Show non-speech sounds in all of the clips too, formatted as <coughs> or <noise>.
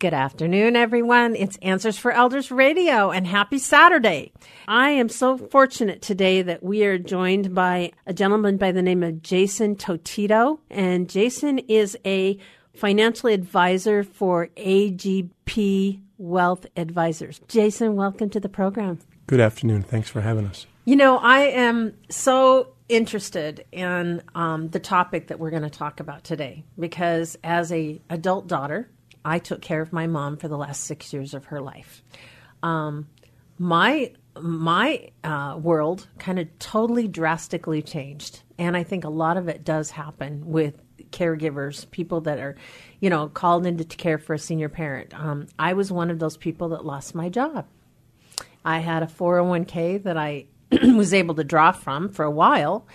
Good afternoon, everyone. It's Answers for Elders Radio and happy Saturday. I am so fortunate today that we are joined by a gentleman by the name of Jason Totito. And Jason is a financial advisor for AGP Wealth Advisors. Jason, welcome to the program. Good afternoon. Thanks for having us. You know, I am so interested in um, the topic that we're going to talk about today because as a adult daughter, I took care of my mom for the last six years of her life. Um, my my uh, world kind of totally drastically changed, and I think a lot of it does happen with caregivers, people that are, you know, called in to care for a senior parent. Um, I was one of those people that lost my job. I had a 401k that I <clears throat> was able to draw from for a while,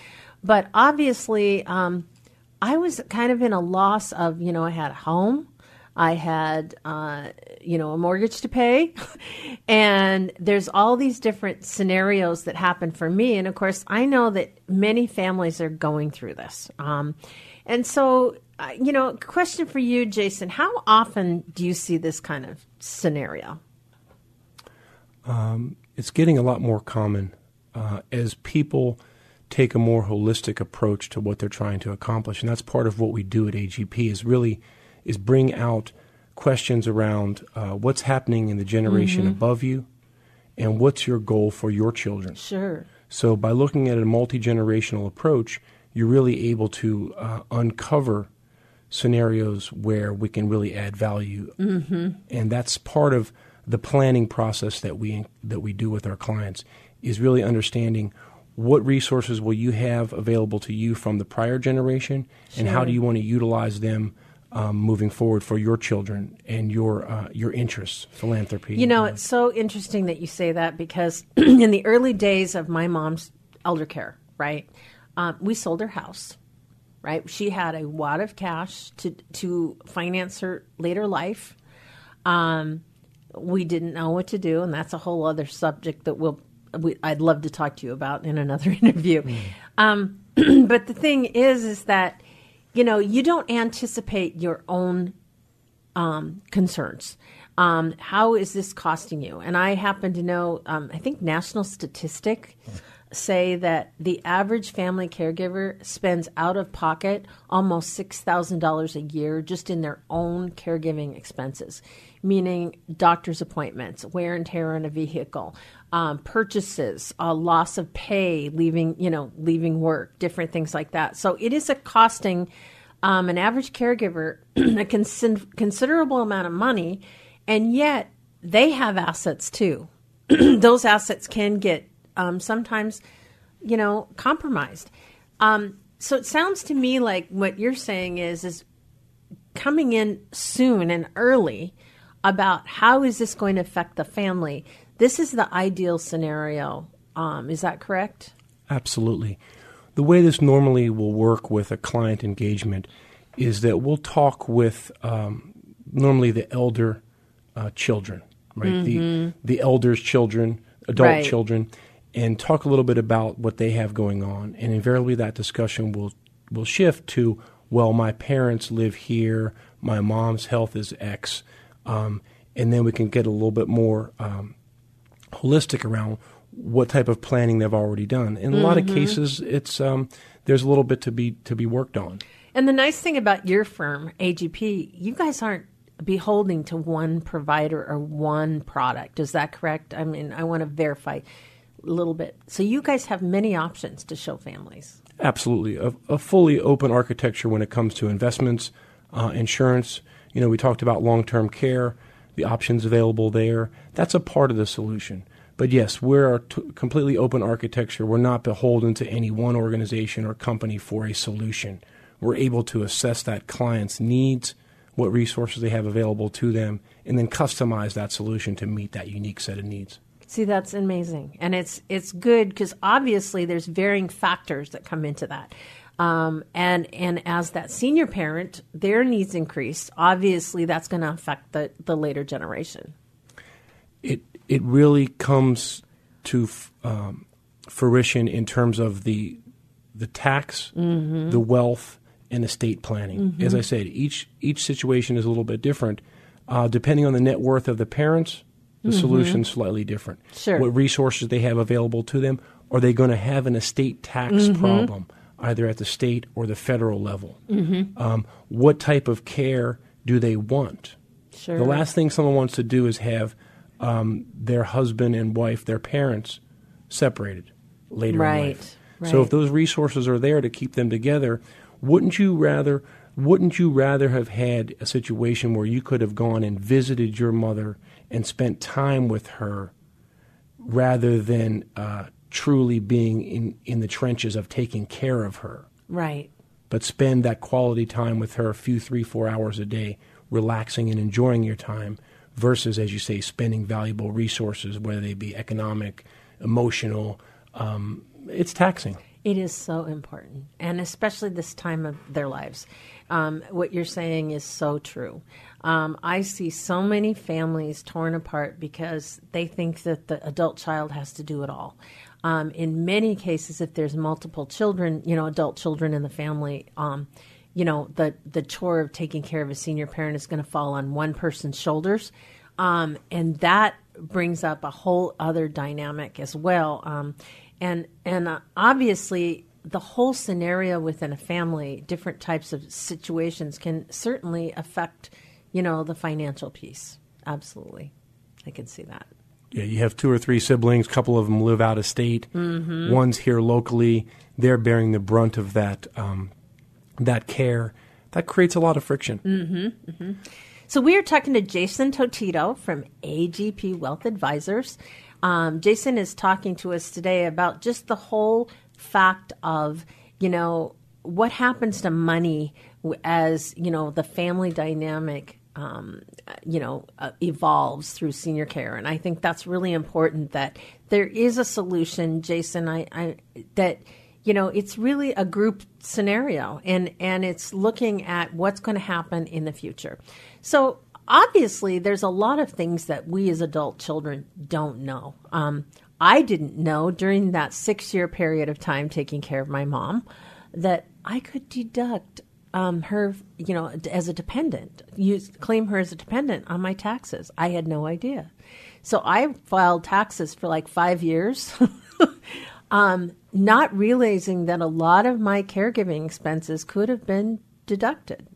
but obviously, um, I was kind of in a loss of, you know, I had a home, I had, uh, you know, a mortgage to pay. and there's all these different scenarios that happen for me. And of course, I know that many families are going through this. Um, and so, uh, you know, question for you, Jason how often do you see this kind of scenario? Um, it's getting a lot more common uh, as people take a more holistic approach to what they're trying to accomplish. And that's part of what we do at AGP is really is bring out questions around uh, what's happening in the generation mm-hmm. above you and what's your goal for your children. Sure. So by looking at a multi-generational approach, you're really able to uh, uncover scenarios where we can really add value. Mm-hmm. And that's part of the planning process that we that we do with our clients is really understanding what resources will you have available to you from the prior generation sure. and how do you want to utilize them um, moving forward for your children and your uh, your interests, philanthropy. You know, uh, it's so interesting that you say that because <clears throat> in the early days of my mom's elder care, right, um, we sold her house. Right, she had a wad of cash to to finance her later life. Um, we didn't know what to do, and that's a whole other subject that we'll we, I'd love to talk to you about in another <laughs> interview. Mm. Um, <clears throat> but the thing is, is that you know, you don't anticipate your own um, concerns. Um, how is this costing you? And I happen to know, um, I think national statistic say that the average family caregiver spends out of pocket almost $6,000 a year just in their own caregiving expenses, meaning doctor's appointments, wear and tear on a vehicle, um, purchases, uh, loss of pay, leaving you know leaving work, different things like that. So it is a costing um, an average caregiver <clears throat> a cons- considerable amount of money, and yet they have assets too. <clears throat> Those assets can get um, sometimes, you know, compromised. Um, so it sounds to me like what you're saying is is coming in soon and early about how is this going to affect the family this is the ideal scenario. Um, is that correct? Absolutely. The way this normally will work with a client engagement is that we'll talk with um, normally the elder uh, children, right? Mm-hmm. The the elders' children, adult right. children, and talk a little bit about what they have going on. And invariably, that discussion will will shift to, well, my parents live here, my mom's health is X, um, and then we can get a little bit more um, holistic around what type of planning they've already done. In a mm-hmm. lot of mm-hmm. cases, it's um, there's a little bit to be to be worked on. And the nice thing about your firm, AGP, you guys aren't beholding to one provider or one product. Is that correct? I mean, I want to verify a little bit. So you guys have many options to show families. Absolutely, a, a fully open architecture when it comes to investments, uh, insurance. You know, we talked about long-term care the options available there. That's a part of the solution. But yes, we're a completely open architecture. We're not beholden to any one organization or company for a solution. We're able to assess that client's needs, what resources they have available to them, and then customize that solution to meet that unique set of needs. See, that's amazing, and it's it's good because obviously there's varying factors that come into that. Um, and and as that senior parent, their needs increase. Obviously, that's going to affect the, the later generation. It it really comes to um, fruition in terms of the the tax, mm-hmm. the wealth, and estate planning. Mm-hmm. As I said, each each situation is a little bit different. Uh, depending on the net worth of the parents, the solution's slightly different. Sure. What resources they have available to them? Are they going to have an estate tax problem, either at the state or the federal level? Um, what type of care do they want? Sure. The last thing someone wants to do is have um, their husband and wife, their parents, separated later in life. Right. So if those resources are there to keep them together, wouldn't you rather wouldn't you rather have had a situation where you could have gone and visited your mother and spent time with her rather than uh, truly being in, in the trenches of taking care of her? Right. but spend that quality time with her a few three four hours a day relaxing and enjoying your time versus as you say spending valuable resources whether they be economic emotional um, it's taxing It is so important, and especially this time of their lives. Um, what you're saying is so true. Um, I see so many families torn apart because they think that the adult child has to do it all. Um, in many cases, if there's multiple children, you know, adult children in the family, um, you know, the the chore of taking care of a senior parent is going to fall on one person's shoulders, um, and that brings up a whole other dynamic as well. Um, and and uh, obviously, the whole scenario within a family, different types of situations, can certainly affect, you know, the financial piece. Absolutely, I can see that. Yeah you have two or three siblings. A couple of them live out of state. One's here locally. They're bearing the brunt of that um, that care. That creates a lot of friction. So we are talking to Jason Totito from AGP Wealth Advisors. Um, Jason is talking to us today about just the whole fact of, you know, what happens to money as, you know, the family dynamic, um, you know, uh, evolves through senior care. And I think that's really important that there is a solution, Jason, I, I that – you know it's really a group scenario and and it's looking at what's going to happen in the future so obviously there's a lot of things that we as adult children don't know um, i didn't know during that six year period of time taking care of my mom that i could deduct um, her you know as a dependent use claim her as a dependent on my taxes i had no idea so i filed taxes for like five years <laughs> um, not realizing that a lot of my caregiving expenses could have been deducted.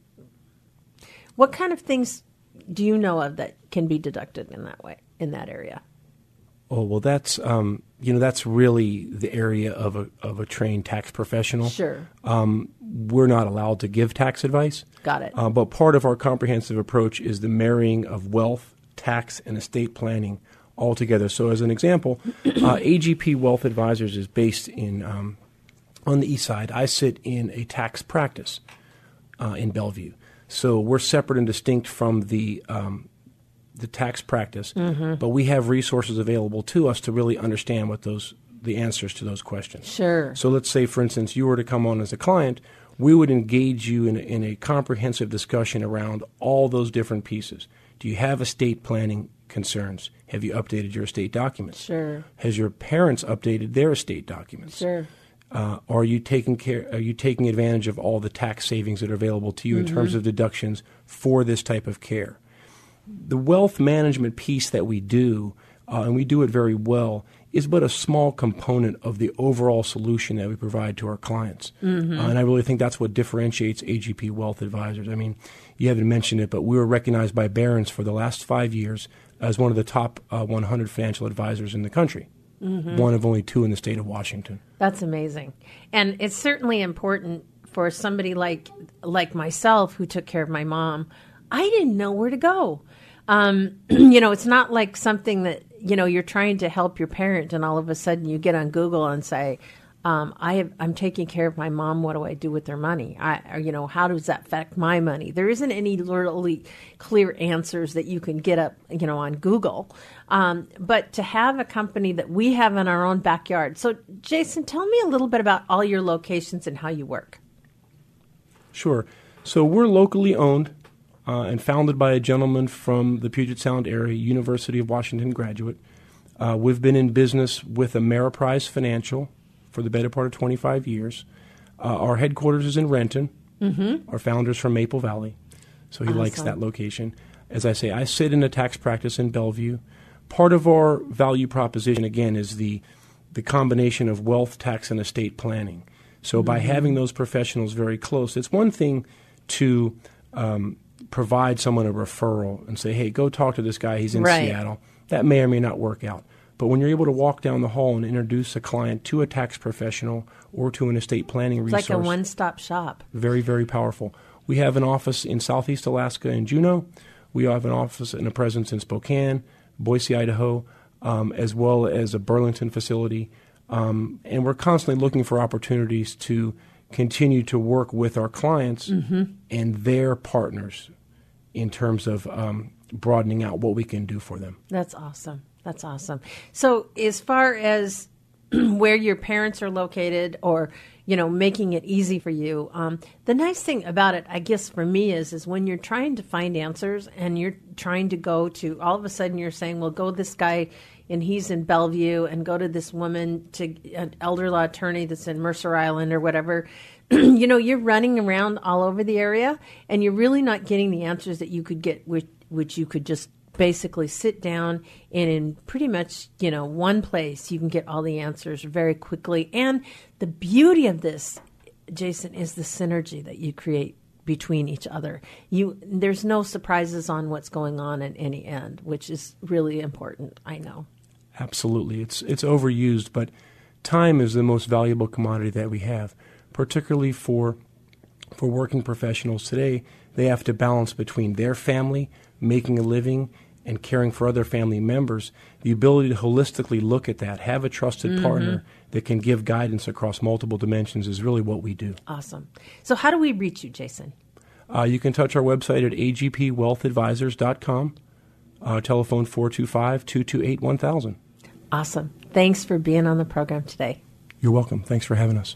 What kind of things do you know of that can be deducted in that way, in that area? oh well that's um, you know that's really the area of a, of a trained tax professional Sure. um, we're not allowed to give tax advice Got it. Uh, but part of our comprehensive approach is the marrying of wealth, tax, and estate planning all together. So, as an example, uh, <coughs> AGP Wealth Advisors is based in um, on the east side. I sit in a tax practice uh, in Bellevue, so we're separate and distinct from the um, the tax practice. But we have resources available to us to really understand what those the answers to those questions. Sure. So let's say, for instance, you were to come on as a client, we would engage you in a, in a comprehensive discussion around all those different pieces. Do you have estate planning concerns? Have you updated your estate documents? Sure. Has your parents updated their estate documents? Sure. Uh, are you taking care? Are you taking advantage of all the tax savings that are available to you in terms of deductions for this type of care? the wealth management piece that we do, uh, and we do it very well, is but a small component of the overall solution that we provide to our clients. Uh, and I really think that's what differentiates AGP Wealth Advisors. I mean, you haven't mentioned it, but we were recognized by Barron's for the last five years as one of the top uh, 100 financial advisors in the country. One of only two in the state of Washington. That's amazing. And it's certainly important for somebody like like myself who took care of my mom. I didn't know where to go. Um, <clears throat> you know, it's not like something that, you know, you're trying to help your parent and all of a sudden you get on Google and say, um, I have, I'm taking care of my mom. What do I do with their money? I, you know, how does that affect my money? There isn't any really clear answers that you can get up, you know, on Google. Um, but to have a company that we have in our own backyard. So, Jason, tell me a little bit about all your locations and how you work. Sure. So we're locally owned uh, and founded by a gentleman from the Puget Sound area, University of Washington graduate. Uh, we've been in business with Ameriprise Financial for the better part of 25 years. Uh, our headquarters is in Renton. Mm-hmm. Our founder's from Maple Valley, so he likes that location. As I say, I sit in a tax practice in Bellevue. Part of our value proposition, again, is the, the combination of wealth, tax, and estate planning. So, mm-hmm. by having those professionals very close, it's one thing to um, provide someone a referral and say, hey, go talk to this guy, he's in right. Seattle. That may or may not work out. But when you're able to walk down the hall and introduce a client to a tax professional or to an estate planning it's resource, like a one-stop shop. Very, very powerful. We have an office in Southeast Alaska in Juneau. We have an office and a presence in Spokane, Boise, Idaho, um, as well as a Burlington facility. Um, and we're constantly looking for opportunities to continue to work with our clients mm-hmm. and their partners in terms of um, broadening out what we can do for them. That's awesome. That's awesome. So, as far as <clears throat> where your parents are located, or you know, making it easy for you, um, the nice thing about it, I guess, for me is, is when you're trying to find answers and you're trying to go to, all of a sudden you're saying, well, go this guy and he's in Bellevue, and go to this woman to an elder law attorney that's in Mercer Island or whatever. <clears throat> you know, you're running around all over the area, and you're really not getting the answers that you could get, which, which you could just basically sit down and in pretty much you know one place you can get all the answers very quickly. And the beauty of this jason is the synergy that you create between each other. You there's no surprises on what's going on at any end which is really important i know. Absolutely. It's it's overused but time is the most valuable commodity that we have particularly for for working professionals today they have to balance between their family making a living and caring for other family members, the ability to holistically look at that, have a trusted mm-hmm. partner that can give guidance across multiple dimensions is really what we do. Awesome. So, how do we reach you, Jason? Uh, you can touch our website at agpwealthadvisors.com, uh, telephone 425 228 1000. Awesome. Thanks for being on the program today. You're welcome. Thanks for having us.